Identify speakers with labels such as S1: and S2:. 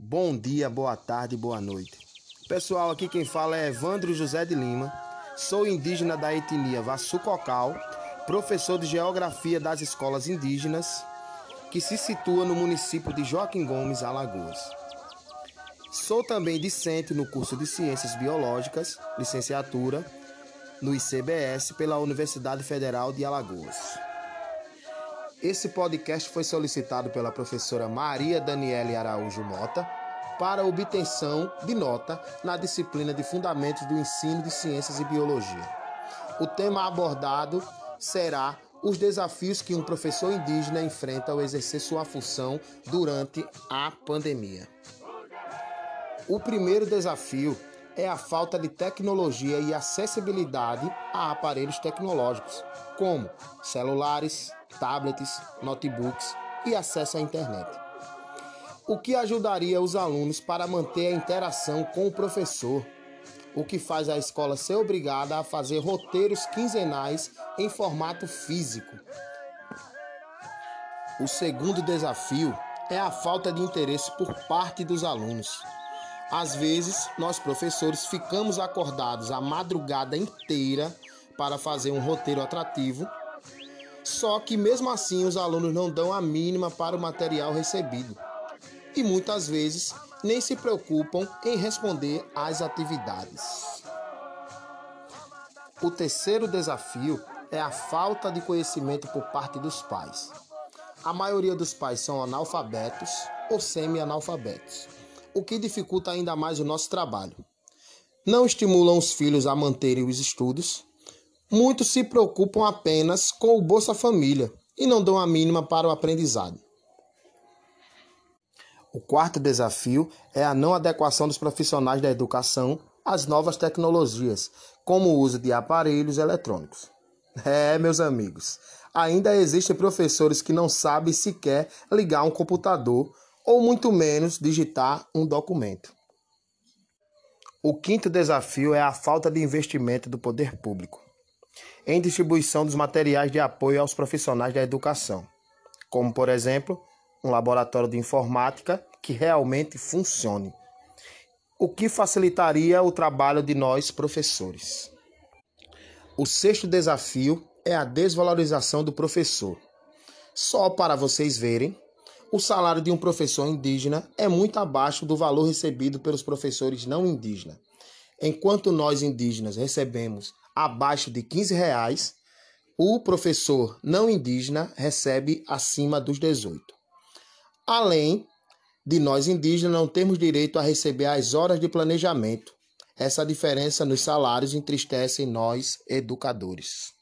S1: Bom dia, boa tarde, boa noite. Pessoal, aqui quem fala é Evandro José de Lima. Sou indígena da etnia Vassucocal, professor de Geografia das escolas indígenas, que se situa no município de Joaquim Gomes, Alagoas. Sou também discente no curso de Ciências Biológicas, licenciatura, no ICBS pela Universidade Federal de Alagoas. Esse podcast foi solicitado pela professora Maria Daniele Araújo Mota para obtenção de nota na disciplina de Fundamentos do Ensino de Ciências e Biologia. O tema abordado será os desafios que um professor indígena enfrenta ao exercer sua função durante a pandemia. O primeiro desafio é a falta de tecnologia e acessibilidade a aparelhos tecnológicos, como celulares, tablets, notebooks e acesso à internet. O que ajudaria os alunos para manter a interação com o professor, o que faz a escola ser obrigada a fazer roteiros quinzenais em formato físico. O segundo desafio é a falta de interesse por parte dos alunos. Às vezes, nós professores ficamos acordados a madrugada inteira para fazer um roteiro atrativo só que mesmo assim os alunos não dão a mínima para o material recebido e muitas vezes nem se preocupam em responder às atividades. O terceiro desafio é a falta de conhecimento por parte dos pais. A maioria dos pais são analfabetos ou semi-analfabetos, o que dificulta ainda mais o nosso trabalho. Não estimulam os filhos a manterem os estudos Muitos se preocupam apenas com o Bolsa Família e não dão a mínima para o aprendizado. O quarto desafio é a não adequação dos profissionais da educação às novas tecnologias, como o uso de aparelhos eletrônicos. É, meus amigos, ainda existem professores que não sabem sequer ligar um computador ou muito menos digitar um documento. O quinto desafio é a falta de investimento do poder público em distribuição dos materiais de apoio aos profissionais da educação, como, por exemplo, um laboratório de informática que realmente funcione, o que facilitaria o trabalho de nós professores. O sexto desafio é a desvalorização do professor. Só para vocês verem, o salário de um professor indígena é muito abaixo do valor recebido pelos professores não indígenas. Enquanto nós indígenas recebemos abaixo de 15 reais, o professor não indígena recebe acima dos 18. Além de nós indígenas não termos direito a receber as horas de planejamento. Essa diferença nos salários entristece nós educadores.